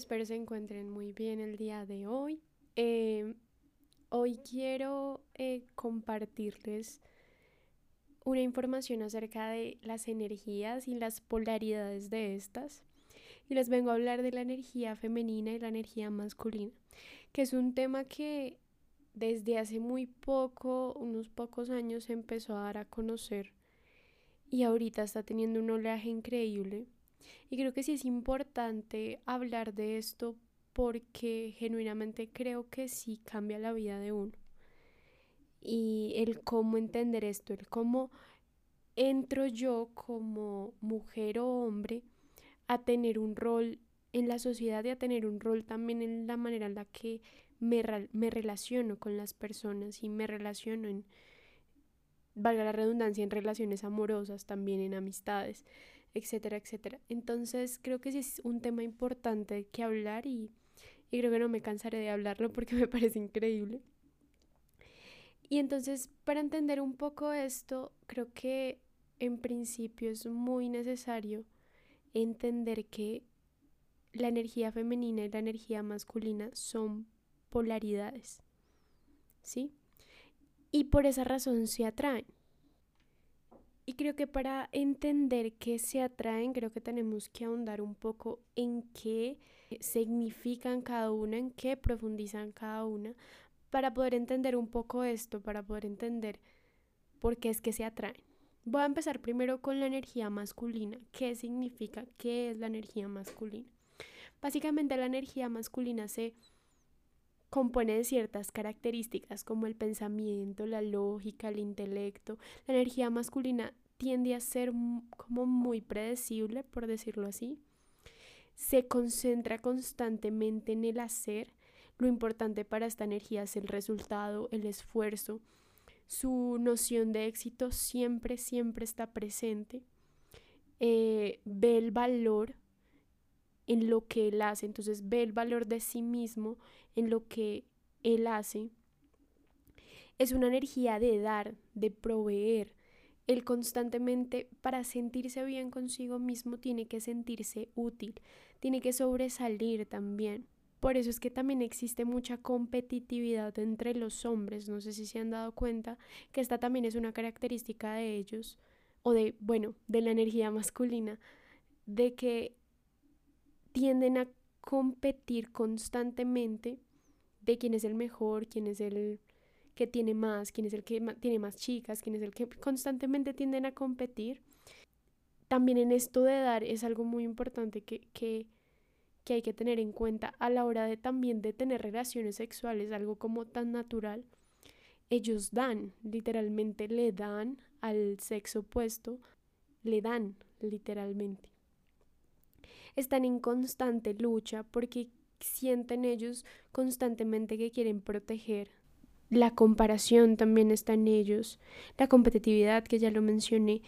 Espero se encuentren muy bien el día de hoy. Eh, hoy quiero eh, compartirles una información acerca de las energías y las polaridades de estas. Y les vengo a hablar de la energía femenina y la energía masculina, que es un tema que desde hace muy poco, unos pocos años, se empezó a dar a conocer y ahorita está teniendo un oleaje increíble y creo que sí es importante hablar de esto porque genuinamente creo que sí cambia la vida de uno. Y el cómo entender esto, el cómo entro yo como mujer o hombre a tener un rol en la sociedad y a tener un rol también en la manera en la que me, me relaciono con las personas y me relaciono en, valga la redundancia, en relaciones amorosas, también en amistades etcétera, etcétera. Entonces creo que sí es un tema importante que hablar y, y creo que no me cansaré de hablarlo porque me parece increíble. Y entonces para entender un poco esto, creo que en principio es muy necesario entender que la energía femenina y la energía masculina son polaridades. ¿Sí? Y por esa razón se atraen. Y creo que para entender qué se atraen, creo que tenemos que ahondar un poco en qué significan cada una, en qué profundizan cada una, para poder entender un poco esto, para poder entender por qué es que se atraen. Voy a empezar primero con la energía masculina. ¿Qué significa? ¿Qué es la energía masculina? Básicamente la energía masculina se compone de ciertas características como el pensamiento, la lógica, el intelecto. La energía masculina tiende a ser como muy predecible, por decirlo así. Se concentra constantemente en el hacer. Lo importante para esta energía es el resultado, el esfuerzo. Su noción de éxito siempre, siempre está presente. Eh, ve el valor en lo que él hace, entonces ve el valor de sí mismo en lo que él hace. Es una energía de dar, de proveer. Él constantemente, para sentirse bien consigo mismo, tiene que sentirse útil, tiene que sobresalir también. Por eso es que también existe mucha competitividad entre los hombres. No sé si se han dado cuenta que esta también es una característica de ellos, o de, bueno, de la energía masculina, de que tienden a competir constantemente de quién es el mejor, quién es el que tiene más, quién es el que tiene más chicas, quién es el que constantemente tienden a competir. También en esto de dar es algo muy importante que, que, que hay que tener en cuenta a la hora de también de tener relaciones sexuales, algo como tan natural. Ellos dan, literalmente le dan al sexo opuesto, le dan literalmente están en constante lucha porque sienten ellos constantemente que quieren proteger. La comparación también está en ellos, la competitividad que ya lo mencioné,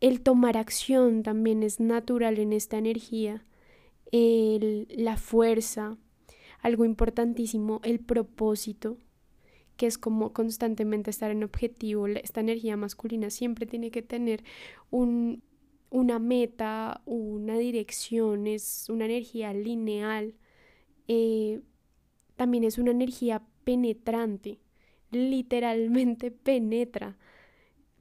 el tomar acción también es natural en esta energía, el, la fuerza, algo importantísimo, el propósito, que es como constantemente estar en objetivo. Esta energía masculina siempre tiene que tener un, una meta, una dirección, es una energía lineal, eh, también es una energía penetrante, literalmente penetra,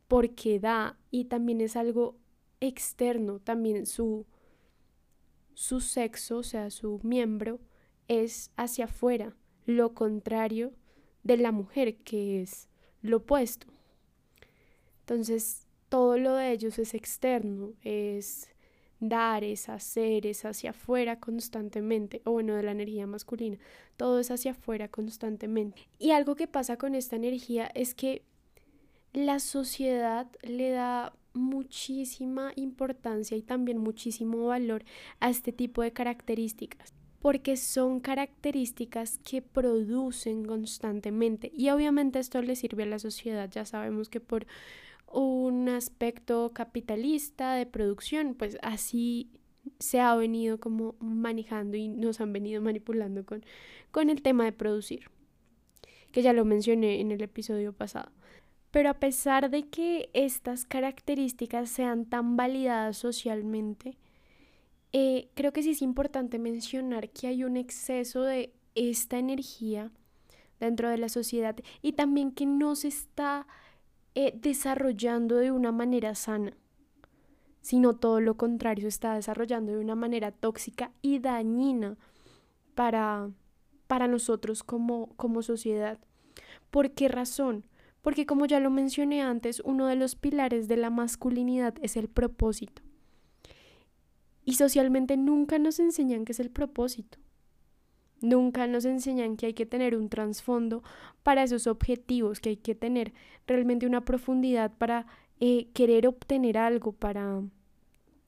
porque da y también es algo externo, también su, su sexo, o sea, su miembro, es hacia afuera, lo contrario de la mujer, que es lo opuesto. Entonces, todo lo de ellos es externo, es dar, es hacer, es hacia afuera constantemente, o bueno, de la energía masculina, todo es hacia afuera constantemente. Y algo que pasa con esta energía es que la sociedad le da muchísima importancia y también muchísimo valor a este tipo de características porque son características que producen constantemente y obviamente esto le sirve a la sociedad ya sabemos que por un aspecto capitalista de producción, pues así se ha venido como manejando y nos han venido manipulando con, con el tema de producir, que ya lo mencioné en el episodio pasado. Pero a pesar de que estas características sean tan validadas socialmente, eh, creo que sí es importante mencionar que hay un exceso de esta energía dentro de la sociedad y también que no se está eh, desarrollando de una manera sana, sino todo lo contrario, está desarrollando de una manera tóxica y dañina para, para nosotros como, como sociedad. ¿Por qué razón? Porque como ya lo mencioné antes, uno de los pilares de la masculinidad es el propósito. Y socialmente nunca nos enseñan qué es el propósito. Nunca nos enseñan que hay que tener un trasfondo para esos objetivos, que hay que tener realmente una profundidad para eh, querer obtener algo, para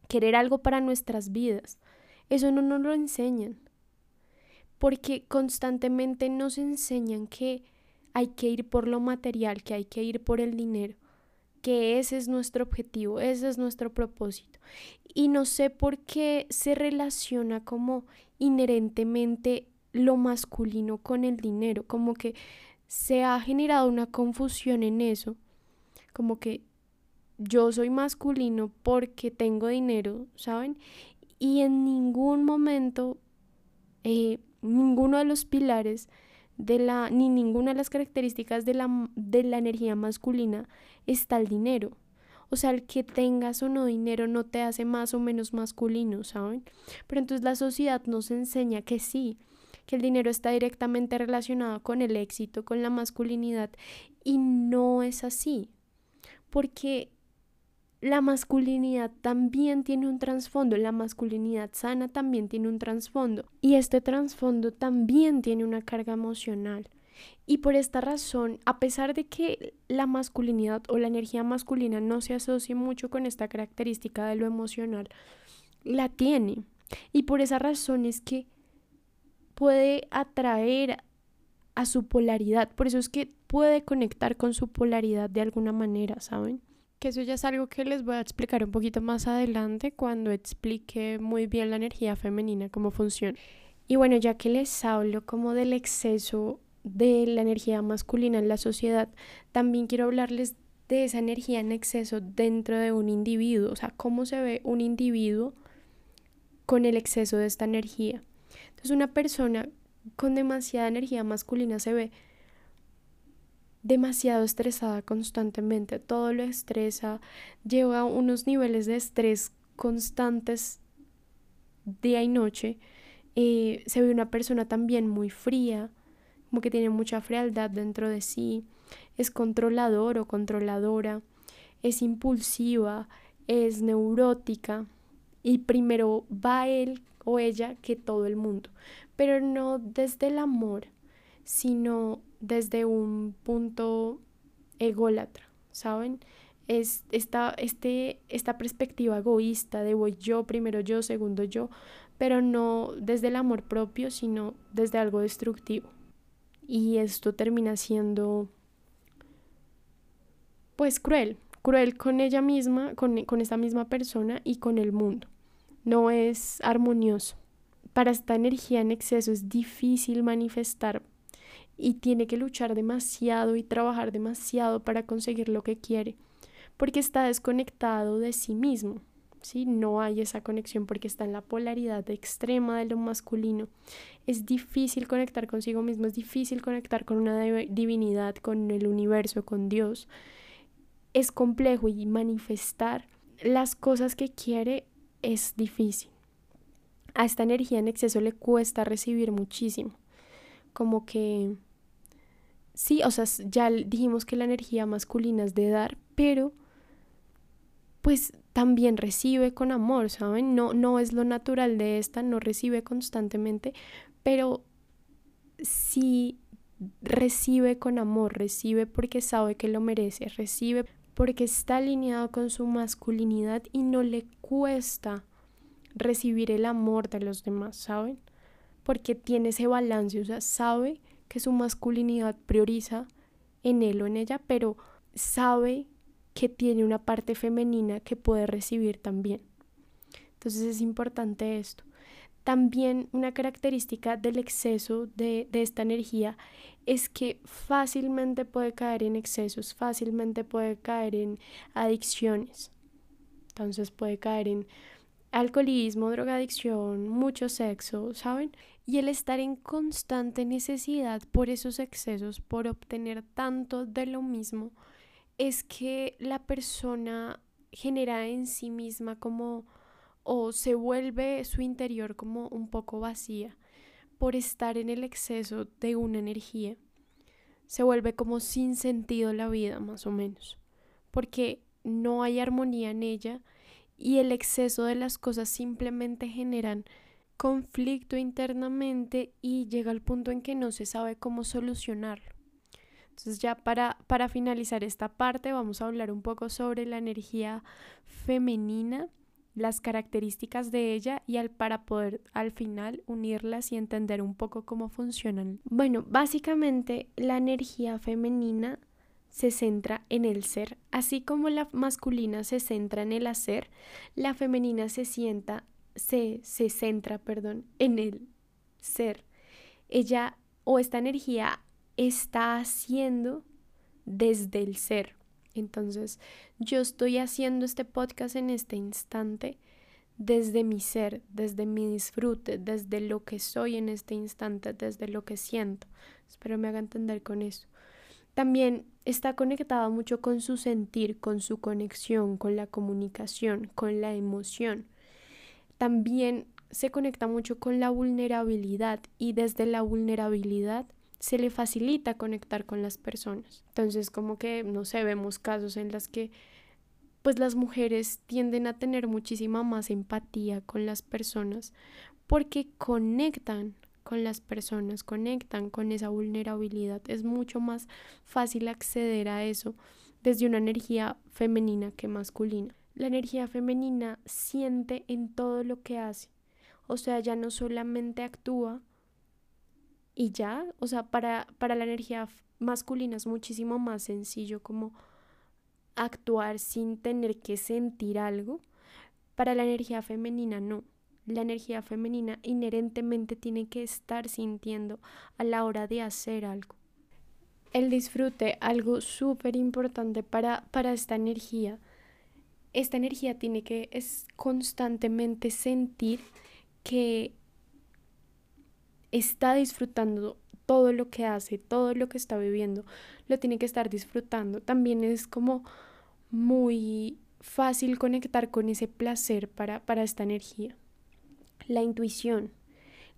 querer algo para nuestras vidas. Eso no nos lo enseñan. Porque constantemente nos enseñan que hay que ir por lo material, que hay que ir por el dinero, que ese es nuestro objetivo, ese es nuestro propósito. Y no sé por qué se relaciona como inherentemente lo masculino con el dinero, como que se ha generado una confusión en eso, como que yo soy masculino porque tengo dinero, ¿saben? Y en ningún momento, eh, ninguno de los pilares de la, ni ninguna de las características de la, de la energía masculina está el dinero. O sea, el que tengas o no dinero no te hace más o menos masculino, ¿saben? Pero entonces la sociedad nos enseña que sí, que el dinero está directamente relacionado con el éxito, con la masculinidad, y no es así, porque la masculinidad también tiene un trasfondo, la masculinidad sana también tiene un trasfondo, y este trasfondo también tiene una carga emocional. Y por esta razón, a pesar de que la masculinidad o la energía masculina no se asocie mucho con esta característica de lo emocional, la tiene. Y por esa razón es que puede atraer a su polaridad. Por eso es que puede conectar con su polaridad de alguna manera, ¿saben? Que eso ya es algo que les voy a explicar un poquito más adelante cuando explique muy bien la energía femenina, cómo funciona. Y bueno, ya que les hablo como del exceso de la energía masculina en la sociedad, también quiero hablarles de esa energía en exceso dentro de un individuo, o sea, cómo se ve un individuo con el exceso de esta energía. Entonces una persona con demasiada energía masculina se ve demasiado estresada constantemente, todo lo estresa, lleva unos niveles de estrés constantes día y noche, eh, se ve una persona también muy fría, como que tiene mucha frialdad dentro de sí, es controlador o controladora, es impulsiva, es neurótica y primero va él o ella que todo el mundo, pero no desde el amor, sino desde un punto ególatra, ¿saben? Es esta, este, esta perspectiva egoísta de voy yo, primero yo, segundo yo, pero no desde el amor propio, sino desde algo destructivo. Y esto termina siendo, pues, cruel, cruel con ella misma, con, con esta misma persona y con el mundo no es armonioso. Para esta energía en exceso es difícil manifestar y tiene que luchar demasiado y trabajar demasiado para conseguir lo que quiere, porque está desconectado de sí mismo. ¿sí? No hay esa conexión porque está en la polaridad extrema de lo masculino. Es difícil conectar consigo mismo, es difícil conectar con una divinidad, con el universo, con Dios. Es complejo y manifestar las cosas que quiere es difícil. A esta energía en exceso le cuesta recibir muchísimo. Como que sí, o sea, ya dijimos que la energía masculina es de dar, pero pues también recibe con amor, ¿saben? No, no es lo natural de esta, no recibe constantemente, pero sí recibe con amor, recibe porque sabe que lo merece, recibe porque está alineado con su masculinidad y no le cuesta recibir el amor de los demás, ¿saben? Porque tiene ese balance, o sea, sabe que su masculinidad prioriza en él o en ella, pero sabe que tiene una parte femenina que puede recibir también. Entonces es importante esto. También una característica del exceso de, de, esta energía es que fácilmente puede caer en excesos, fácilmente puede caer en adicciones. Entonces puede caer en alcoholismo, drogadicción, mucho sexo, ¿saben? Y el estar en constante necesidad por esos excesos, por obtener tanto de lo mismo, es que la persona genera en sí misma como o se vuelve su interior como un poco vacía por estar en el exceso de una energía. Se vuelve como sin sentido la vida, más o menos, porque no hay armonía en ella y el exceso de las cosas simplemente generan conflicto internamente y llega al punto en que no se sabe cómo solucionarlo. Entonces ya para, para finalizar esta parte vamos a hablar un poco sobre la energía femenina, las características de ella y al, para poder al final unirlas y entender un poco cómo funcionan. Bueno, básicamente la energía femenina se centra en el ser, así como la masculina se centra en el hacer, la femenina se sienta se, se centra, perdón, en el ser. Ella o esta energía está haciendo desde el ser. Entonces, yo estoy haciendo este podcast en este instante desde mi ser, desde mi disfrute, desde lo que soy en este instante, desde lo que siento. Espero me haga entender con eso. También está conectada mucho con su sentir, con su conexión, con la comunicación, con la emoción. También se conecta mucho con la vulnerabilidad y desde la vulnerabilidad se le facilita conectar con las personas. Entonces, como que, no sé, vemos casos en los que pues las mujeres tienden a tener muchísima más empatía con las personas porque conectan con las personas, conectan con esa vulnerabilidad. Es mucho más fácil acceder a eso desde una energía femenina que masculina. La energía femenina siente en todo lo que hace. O sea, ya no solamente actúa, y ya, o sea, para, para la energía masculina es muchísimo más sencillo como actuar sin tener que sentir algo. Para la energía femenina no. La energía femenina inherentemente tiene que estar sintiendo a la hora de hacer algo. El disfrute, algo súper importante para, para esta energía. Esta energía tiene que es constantemente sentir que está disfrutando todo lo que hace, todo lo que está viviendo, lo tiene que estar disfrutando. También es como muy fácil conectar con ese placer para, para esta energía. La intuición.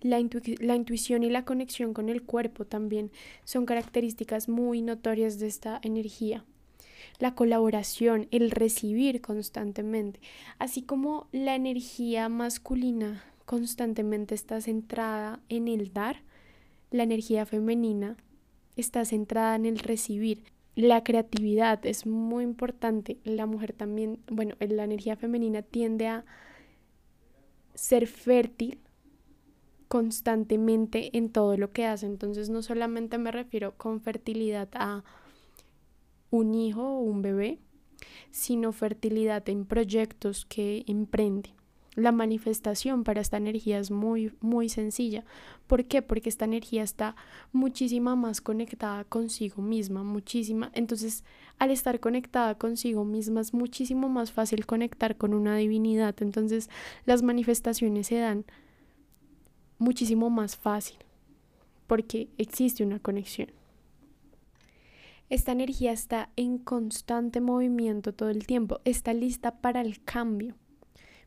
La, la, intuición y la conexión con el cuerpo también son características muy notorias de esta energía. La colaboración, el recibir constantemente, así como la energía masculina constantemente está centrada en el dar, la energía femenina está centrada en el recibir. La creatividad es muy importante. La mujer también, bueno, la energía femenina tiende a ser fértil constantemente en todo lo que hace. Entonces no solamente me refiero con fertilidad a un hijo o un bebé, sino fertilidad en proyectos que emprende. La manifestación para esta energía es muy, muy sencilla. ¿Por qué? Porque esta energía está muchísima más conectada consigo misma, muchísima. Entonces, al estar conectada consigo misma es muchísimo más fácil conectar con una divinidad. Entonces, las manifestaciones se dan muchísimo más fácil porque existe una conexión. Esta energía está en constante movimiento todo el tiempo, está lista para el cambio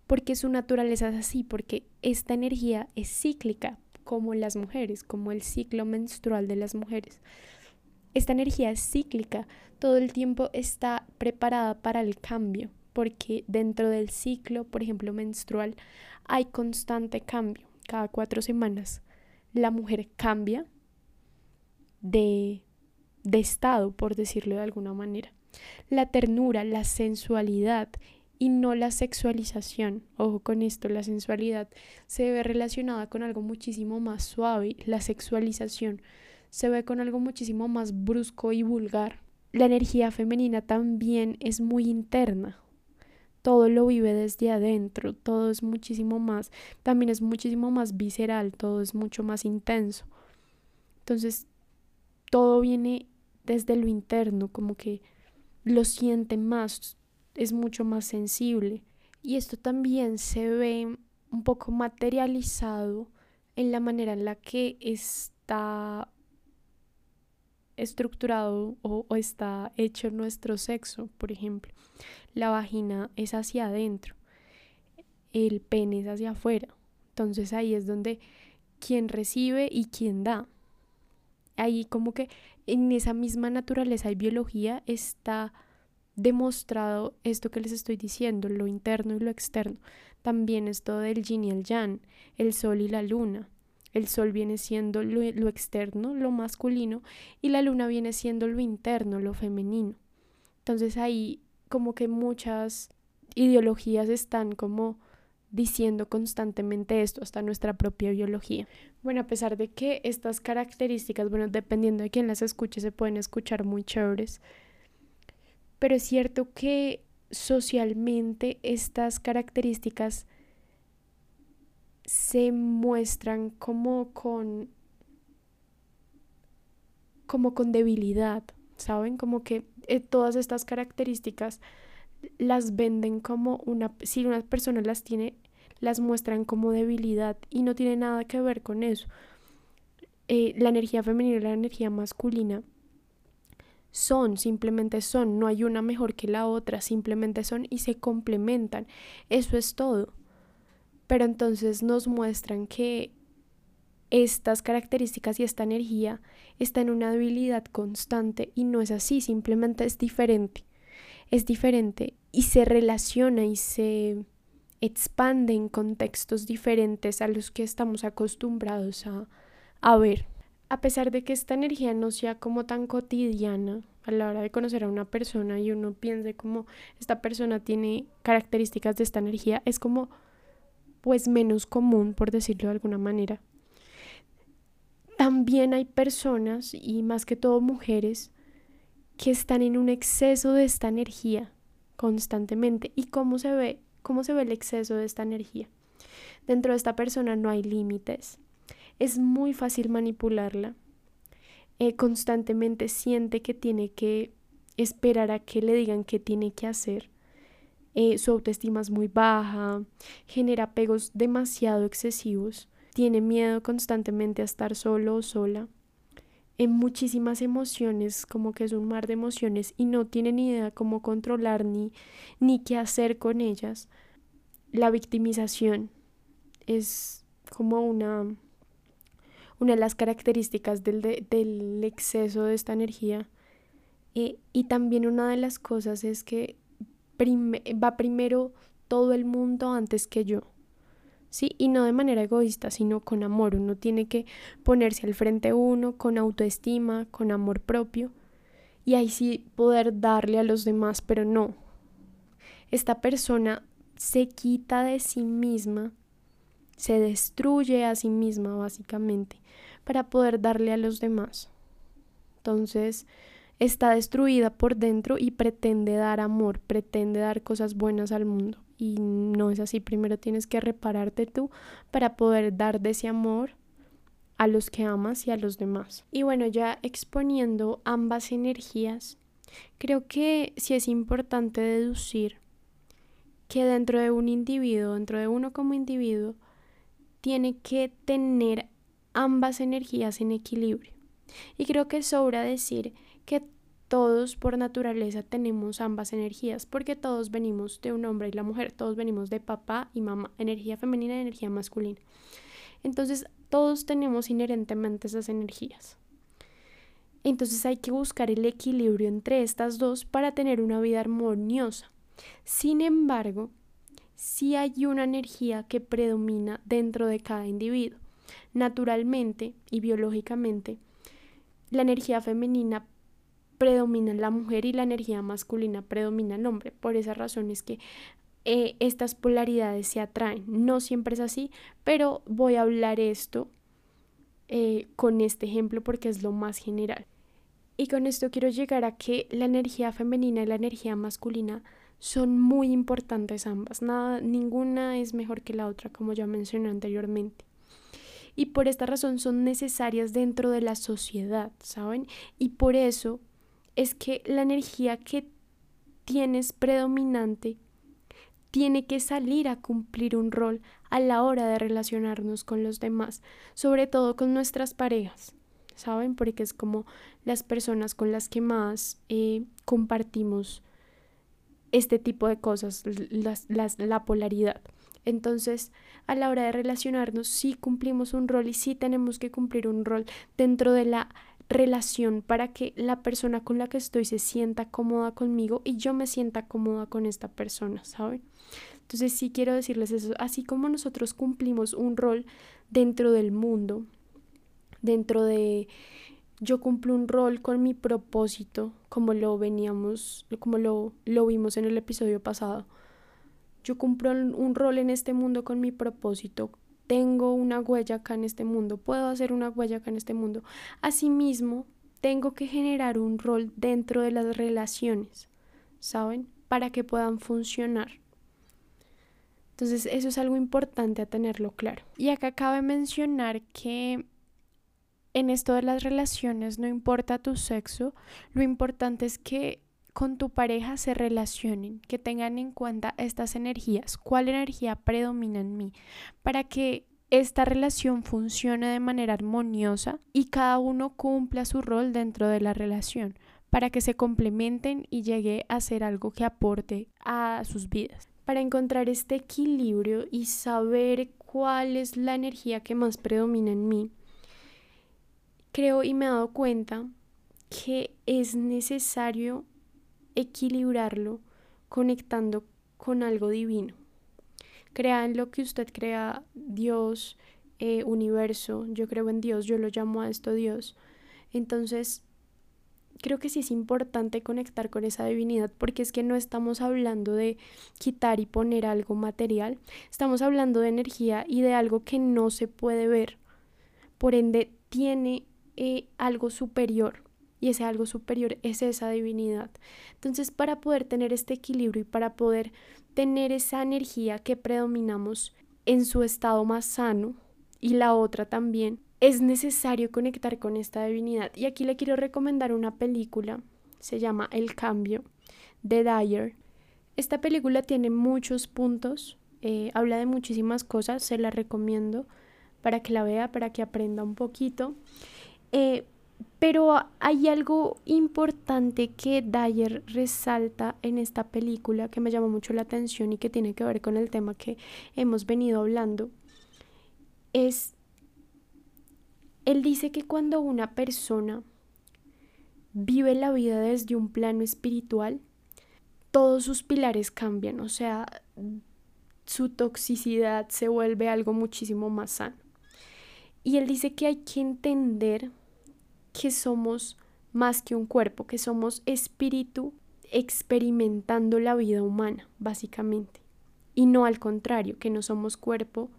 porque su naturaleza es así, porque esta energía es cíclica, como las mujeres, como el ciclo menstrual de las mujeres. Esta energía es cíclica, todo el tiempo está preparada para el cambio, porque dentro del ciclo, por ejemplo, menstrual, hay constante cambio. Cada cuatro semanas la mujer cambia de, de estado, por decirlo de alguna manera. La ternura, la sensualidad y no la sexualización. Ojo con esto, la sensualidad se ve relacionada con algo muchísimo más suave, la sexualización se ve con algo muchísimo más brusco y vulgar. La energía femenina también es muy interna. Todo lo vive desde adentro, todo es muchísimo más, también es muchísimo más visceral, todo es mucho más intenso. Entonces, todo viene desde lo interno, como que lo siente más, es mucho más sensible Y esto también se ve un poco materializado en la manera en la que está estructurado o, está hecho nuestro sexo, por ejemplo. La vagina es hacia adentro, el pene es hacia afuera. Entonces ahí es donde quien recibe y quien da. Ahí como que en esa misma naturaleza y biología está demostrado esto que les estoy diciendo, lo interno y lo externo. También es todo el yin y el yang, el sol y la luna. El sol viene siendo lo, lo, externo, lo masculino, y la luna viene siendo lo interno, lo femenino. Entonces ahí como que muchas ideologías están como diciendo constantemente esto, hasta nuestra propia biología. Bueno, a pesar de que estas características, bueno, dependiendo de quién las escuche, se pueden escuchar muy chéveres, pero es cierto que socialmente estas características se muestran como con como con debilidad, ¿saben? Como que eh, todas estas características las venden como una si una persona las tiene las muestran como debilidad y no tiene nada que ver con eso. Eh, la energía femenina y la energía masculina son, simplemente son, no hay una mejor que la otra, simplemente son y se complementan. Eso es todo. Pero entonces nos muestran que estas características y esta energía están en una debilidad constante y no es así, simplemente es diferente. Es diferente y se relaciona y se expande en contextos diferentes a los que estamos acostumbrados a, a ver a pesar de que esta energía no sea como tan cotidiana a la hora de conocer a una persona y uno piense como esta persona tiene características de esta energía, es como pues menos común, por decirlo de alguna manera. También hay personas, y más que todo mujeres, que están en un exceso de esta energía constantemente. ¿Y cómo se ve? ¿Cómo se ve el exceso de esta energía? Dentro de esta persona no hay límites es muy fácil manipularla. Eh, constantemente siente que tiene que esperar a que le digan qué tiene que hacer. Eh, su autoestima es muy baja, genera apegos demasiado excesivos, tiene miedo constantemente a estar solo o sola, en muchísimas emociones, como que es un mar de emociones y no tiene ni idea cómo controlar ni, ni qué hacer con ellas. La victimización es como una una de las características del, del exceso de esta energía. Eh, y también una de las cosas es que va primero todo el mundo antes que yo. ¿sí? Y no de manera egoísta, sino con amor. Uno tiene que ponerse al frente uno, con autoestima, con amor propio, y ahí sí poder darle a los demás, pero no. Esta persona se quita de sí misma, se destruye a sí misma básicamente, para poder darle a los demás. Entonces, está destruida por dentro y pretende dar amor, pretende dar cosas buenas al mundo. Y no es así, primero tienes que repararte tú para poder dar de ese amor a los que amas y a los demás. Y bueno, ya exponiendo ambas energías, creo que sí es importante deducir que dentro de un individuo, dentro de uno como individuo, tiene que tener ambas energías en equilibrio. Y creo que sobra decir que todos por naturaleza tenemos ambas energías, porque todos venimos de un hombre y la mujer, todos venimos de papá y mamá, energía femenina y energía masculina. Entonces, todos tenemos inherentemente esas energías. Entonces hay que buscar el equilibrio entre estas dos para tener una vida armoniosa. Sin embargo, sí hay una energía que predomina dentro de cada individuo naturalmente y biológicamente, la energía femenina predomina en la mujer y la energía masculina predomina el hombre. Por esa razón es que eh, estas polaridades se atraen. No siempre es así, pero voy a hablar esto eh, con este ejemplo porque es lo más general. Y con esto quiero llegar a que la energía femenina y la energía masculina son muy importantes ambas. Nada, ninguna es mejor que la otra, como ya mencioné anteriormente y por esta razón son necesarias dentro de la sociedad, ¿saben? Y por eso es que la energía que tienes predominante tiene que salir a cumplir un rol a la hora de relacionarnos con los demás, sobre todo con nuestras parejas, ¿saben? Porque es como las personas con las que más eh, compartimos este tipo de cosas, la polaridad. Entonces, a la hora de relacionarnos, sí cumplimos un rol y sí tenemos que cumplir un rol dentro de la relación para que la persona con la que estoy se sienta cómoda conmigo y yo me sienta cómoda con esta persona, ¿saben? Entonces sí quiero decirles eso, así como nosotros cumplimos un rol dentro del mundo, dentro de yo cumplo un rol con mi propósito, como lo veníamos, como lo, lo vimos en el episodio pasado. Yo cumplo un rol en este mundo con mi propósito, tengo una huella acá en este mundo, puedo hacer una huella acá en este mundo. Asimismo, tengo que generar un rol dentro de las relaciones, ¿saben? Para que puedan funcionar. Entonces, eso es algo importante a tenerlo claro. Y acá cabe mencionar que en esto de las relaciones no importa tu sexo, lo importante es que con tu pareja se relacionen, que tengan en cuenta estas energías, cuál energía predomina en mí, para que esta relación funcione de manera armoniosa y cada uno cumpla su rol dentro de la relación, para que se complementen y llegue a ser algo que aporte a sus vidas. Para encontrar este equilibrio y saber cuál es la energía que más predomina en mí, creo y me he dado cuenta que es necesario equilibrarlo conectando con algo divino. Crean lo que usted crea, Dios, eh, universo, yo creo en Dios, yo lo llamo a esto Dios. Entonces, creo que sí es importante conectar con esa divinidad porque es que no estamos hablando de quitar y poner algo material, estamos hablando de energía y de algo que no se puede ver. Por ende, tiene eh, algo superior y ese algo superior es esa divinidad. Entonces, para poder tener este equilibrio y para poder tener esa energía que predominamos en su estado más sano y la otra también, es necesario conectar con esta divinidad. Y aquí le quiero recomendar una película, se llama El Cambio, de Dyer. Esta película tiene muchos puntos, eh, habla de muchísimas cosas, se la recomiendo para que la vea, para que aprenda un poquito. Eh, pero hay algo importante que Dyer resalta en esta película que me llamó mucho la atención y que tiene que ver con el tema que hemos venido hablando. Es, él dice que cuando una persona vive la vida desde un plano espiritual, todos sus pilares cambian, o sea, su toxicidad se vuelve algo muchísimo más sano. Y él dice que hay que entender que somos más que un cuerpo, que somos espíritu experimentando la vida humana, básicamente. Y no al contrario, que no somos cuerpo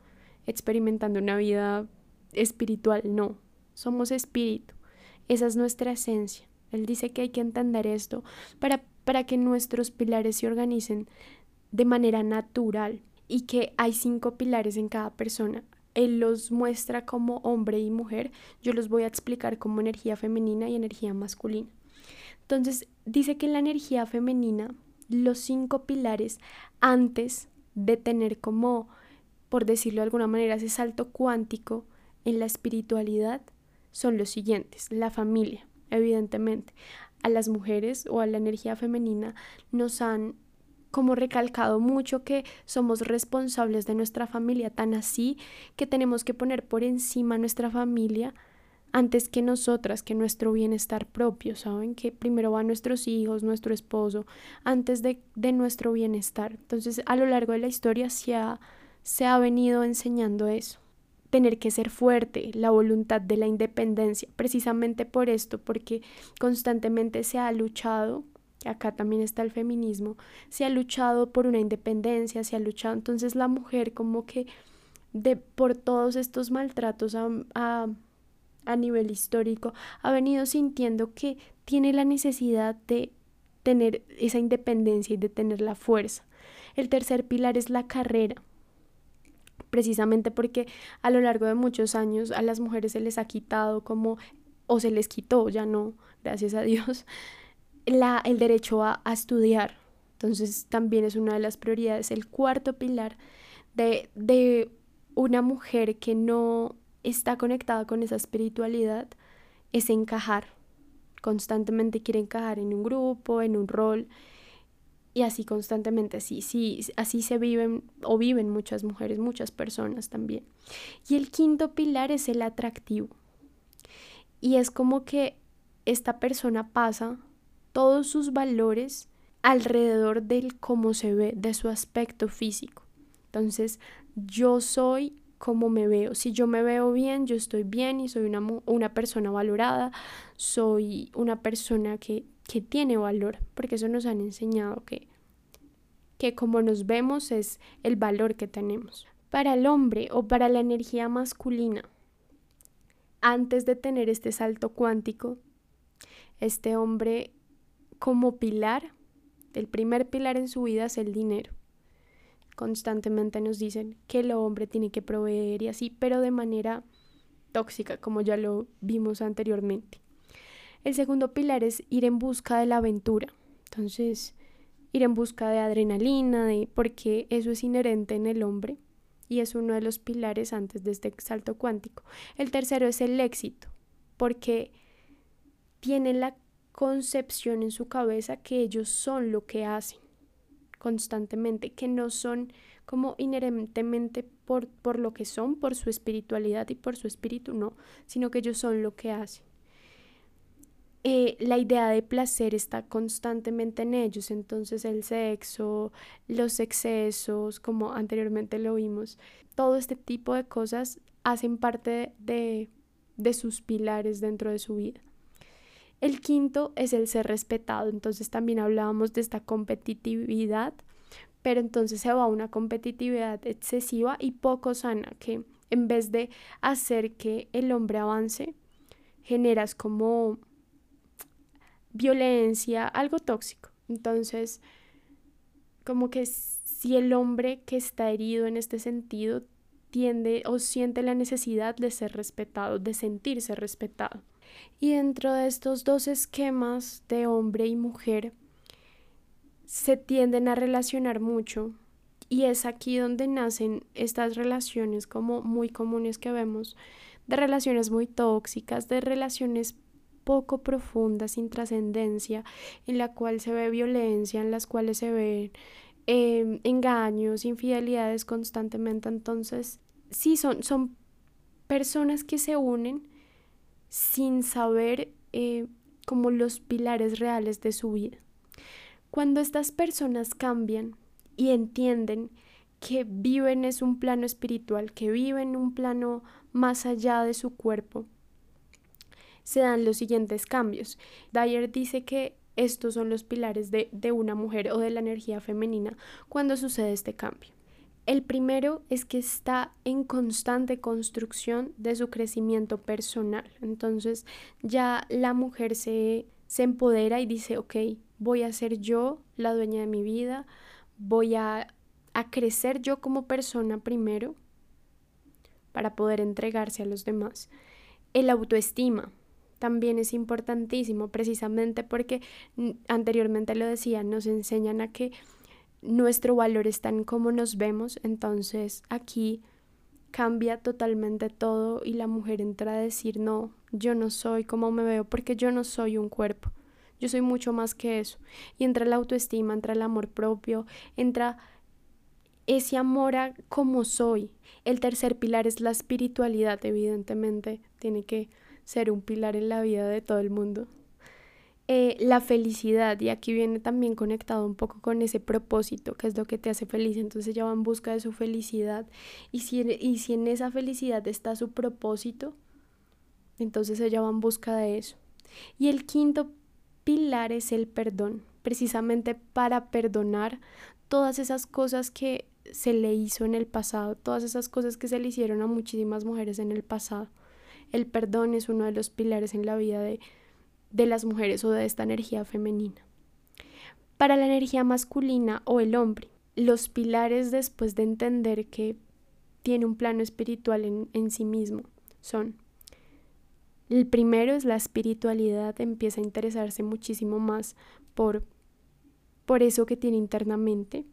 experimentando una vida espiritual, no, somos espíritu. Esa es nuestra esencia. Él dice que hay que entender esto para, para que nuestros pilares se organicen de manera natural y que hay cinco pilares en cada persona él los muestra como hombre y mujer, yo los voy a explicar como energía femenina y energía masculina. Entonces, dice que la energía femenina, los cinco pilares antes de tener como, por decirlo de alguna manera, ese salto cuántico en la espiritualidad, son los siguientes. La familia, evidentemente. A las mujeres o a la energía femenina nos han como recalcado mucho que somos responsables de nuestra familia, tan así que tenemos que poner por encima nuestra familia antes que nosotras, que nuestro bienestar propio, ¿saben? Que primero van nuestros hijos, nuestro esposo, antes de, de nuestro bienestar. Entonces, a lo largo de la historia se ha, se ha venido enseñando eso tener que ser fuerte, la voluntad de la independencia, precisamente por esto, porque constantemente se ha luchado acá también está el feminismo, se ha luchado por una independencia, se ha luchado, entonces la mujer como que de por todos estos maltratos a, a, a nivel histórico ha venido sintiendo que tiene la necesidad de tener esa independencia y de tener la fuerza. El tercer pilar es la carrera, precisamente porque a lo largo de muchos años a las mujeres se les ha quitado como, o se les quitó, ya no, gracias a Dios, la, el derecho a, estudiar. Entonces también es una de las prioridades. El cuarto pilar de, de una mujer que no está conectada con esa espiritualidad es encajar. Constantemente quiere encajar en un grupo, en un rol. Y así constantemente, sí, sí, así se viven o viven muchas mujeres, muchas personas también. Y el quinto pilar es el atractivo. Y es como que esta persona pasa todos sus valores alrededor del cómo se ve, de su aspecto físico. Entonces, yo soy como me veo. Si yo me veo bien, yo estoy bien y soy una, una persona valorada, soy una persona que, que, tiene valor, porque eso nos han enseñado que, que como nos vemos es el valor que tenemos. Para el hombre o para la energía masculina, antes de tener este salto cuántico, este hombre como pilar, el primer pilar en su vida es el dinero. Constantemente nos dicen que el hombre tiene que proveer y así, pero de manera tóxica, como ya lo vimos anteriormente. El segundo pilar es ir en busca de la aventura. Entonces, ir en busca de adrenalina, de porque eso es inherente en el hombre y es uno de los pilares antes de este salto cuántico. El tercero es el éxito, porque tienen la concepción en su cabeza que ellos son lo que hacen constantemente, que no son como inherentemente por, por lo que son, por su espiritualidad y por su espíritu, no, sino que ellos son lo que hacen. Eh, la idea de placer está constantemente en ellos, entonces el sexo, los excesos, como anteriormente lo vimos, todo este tipo de cosas hacen parte de, de sus pilares dentro de su vida. El quinto es el ser respetado, entonces también hablábamos de esta competitividad, pero entonces se va a una competitividad excesiva y poco sana, que en vez de hacer que el hombre avance, generas como violencia, algo tóxico. Entonces, como que si el hombre que está herido en este sentido tiende o siente la necesidad de ser respetado, de sentirse respetado. Y dentro de estos dos esquemas de hombre y mujer se tienden a relacionar mucho y es aquí donde nacen estas relaciones como muy comunes que vemos, de relaciones muy tóxicas, de relaciones poco profundas, sin trascendencia, en la cual se ve violencia, en las cuales se ven em, engaños, infidelidades constantemente. Entonces, sí, son, son personas que se unen sin saber eh, como los pilares reales de su vida. Cuando estas personas cambian y entienden que viven es un plano espiritual, que viven un plano más allá de su cuerpo, se dan los siguientes cambios. Dyer dice que estos son los pilares de, de una mujer o de la energía femenina cuando sucede este cambio. El primero es que está en constante construcción de su crecimiento personal. Entonces ya la mujer se, se empodera y dice, ok, voy a ser yo la dueña de mi vida, voy a, a crecer yo como persona primero para poder entregarse a los demás. El autoestima también es importantísimo precisamente porque mm, anteriormente lo decía, nos enseñan a que nuestro valor está en cómo nos vemos, entonces aquí cambia totalmente todo y la mujer entra a decir, no, yo no soy como me veo porque yo no soy un cuerpo, yo soy mucho más que eso. Y entra la autoestima, entra el amor propio, entra ese amor a como soy. El tercer pilar es la espiritualidad, evidentemente, tiene que ser un pilar en la vida de todo el mundo. Eh, la felicidad, y aquí viene también conectado un poco con ese propósito, que es lo que te hace feliz, entonces ella va en busca de su felicidad, y si, y si en esa felicidad está su propósito, entonces ella va en busca de eso. Y el quinto pilar es el perdón, precisamente para perdonar todas esas cosas que se le hizo en el pasado, todas esas cosas que se le hicieron a muchísimas mujeres en el pasado. El perdón es uno de los pilares en la vida de de las mujeres o de esta energía femenina. Para la energía masculina o el hombre, los pilares después de entender que tiene un plano espiritual en, en sí mismo son el primero es la espiritualidad, empieza a interesarse muchísimo más por por eso que tiene internamente.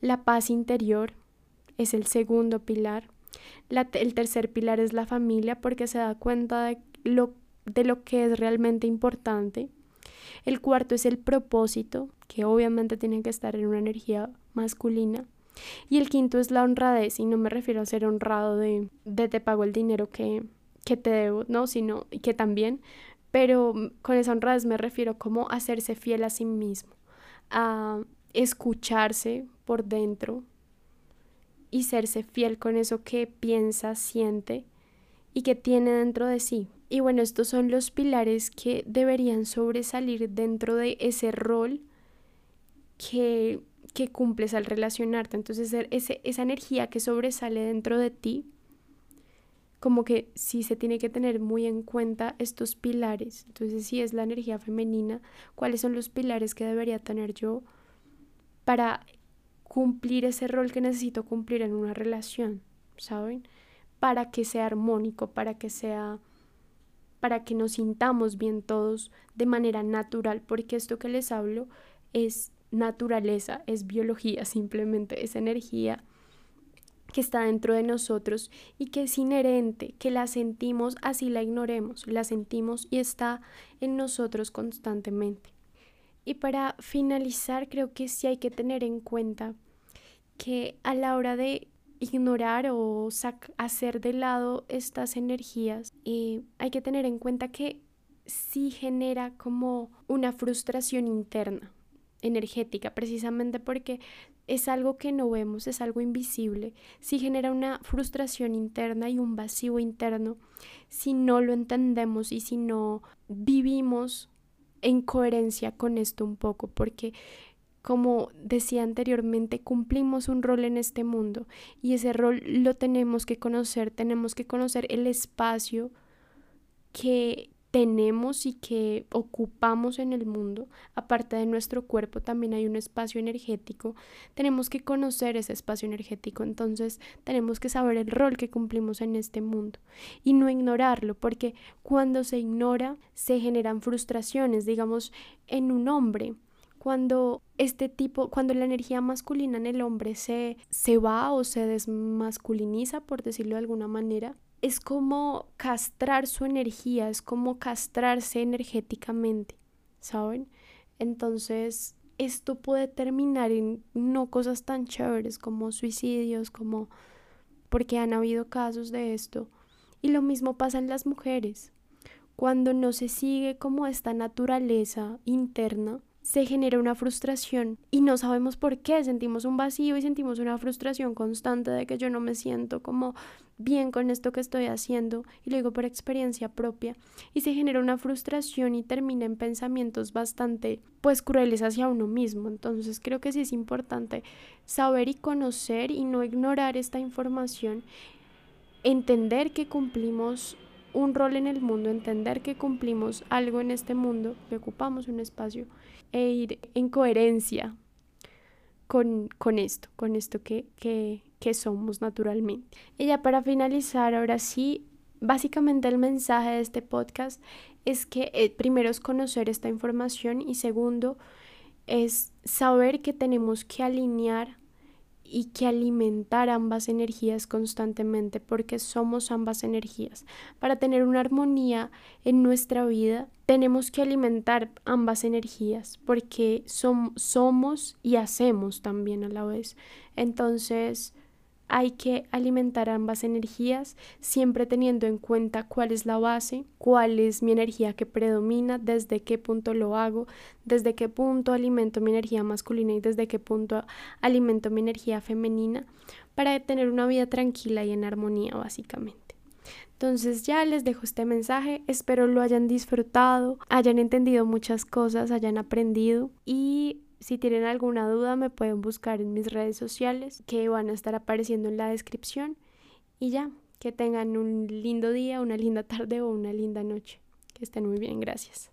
La paz interior es el segundo pilar. el tercer pilar es la familia porque se da cuenta de lo, de lo que es realmente importante. El cuarto es el propósito, que obviamente tiene que estar en una energía masculina. Y el quinto es la honradez, y no me refiero a ser honrado de, de te pago el dinero que, que te debo, no, sino que también, pero con esa honradez me refiero como a hacerse fiel a sí mismo, a escucharse por dentro y serse fiel con eso que piensa, siente y que tiene dentro de sí. Y bueno, estos son los pilares que deberían sobresalir dentro de ese rol que, que cumples al relacionarte. Entonces, ese, esa energía que sobresale dentro de ti, como que sí se tiene que tener muy en cuenta estos pilares. Entonces, si es la energía femenina, ¿cuáles son los pilares que debería tener yo para cumplir ese rol que necesito cumplir en una relación? ¿Saben? Para que sea armónico, para que sea para que nos sintamos bien todos de manera natural, porque esto que les hablo es naturaleza, es biología, simplemente es energía que está dentro de nosotros y que es inherente, que la sentimos así la ignoremos, la sentimos y está en nosotros constantemente. Y para finalizar, creo que sí hay que tener en cuenta que a la hora de ignorar o hacer de lado estas energías, eh, hay que tener en cuenta que sí genera como una frustración interna, energética, precisamente porque es algo que no vemos, es algo invisible, sí genera una frustración interna y un vacío interno si no lo entendemos y si no vivimos en coherencia con esto un poco, porque como decía anteriormente, cumplimos un rol en este mundo y ese rol lo tenemos que conocer, tenemos que conocer el espacio que tenemos y que ocupamos en el mundo, aparte de nuestro cuerpo también hay un espacio energético, tenemos que conocer ese espacio energético, entonces tenemos que saber el rol que cumplimos en este mundo y no ignorarlo, porque cuando se ignora se generan frustraciones, digamos, en un hombre cuando este tipo, cuando la energía masculina en el hombre se, se va o se desmasculiniza, por decirlo de alguna manera, es como castrar su energía, es como castrarse energéticamente, ¿saben? Entonces, esto puede terminar en no cosas tan chéveres como suicidios, como porque han habido casos de esto. Y lo mismo pasa en las mujeres. Cuando no se sigue como esta naturaleza interna, se genera una frustración y no sabemos por qué, sentimos un vacío y sentimos una frustración constante de que yo no me siento como bien con esto que estoy haciendo y lo digo por experiencia propia y se genera una frustración y termina en pensamientos bastante pues crueles hacia uno mismo. Entonces creo que sí es importante saber y conocer y no ignorar esta información entender que cumplimos un rol en el mundo entender que cumplimos algo en este mundo que ocupamos un espacio e ir en coherencia con, con esto, con esto que, que, que somos naturalmente. Y ya para finalizar, ahora sí, básicamente el mensaje de este podcast es que eh, primero es conocer esta información y segundo es saber que tenemos que alinear y que alimentar ambas energías constantemente porque somos ambas energías. Para tener una armonía en nuestra vida tenemos que alimentar ambas energías porque somos y hacemos también a la vez. Entonces, hay que alimentar ambas energías, siempre teniendo en cuenta cuál es la base, cuál es mi energía que predomina, desde qué punto lo hago, desde qué punto alimento mi energía masculina y desde qué punto alimento mi energía femenina, para tener una vida tranquila y en armonía básicamente. Entonces ya les dejo este mensaje, espero lo hayan disfrutado, hayan entendido muchas cosas, hayan aprendido y si tienen alguna duda me pueden buscar en mis redes sociales que van a estar apareciendo en la descripción. Y ya, que tengan un lindo día, una linda tarde o una linda noche. Que estén muy bien, gracias.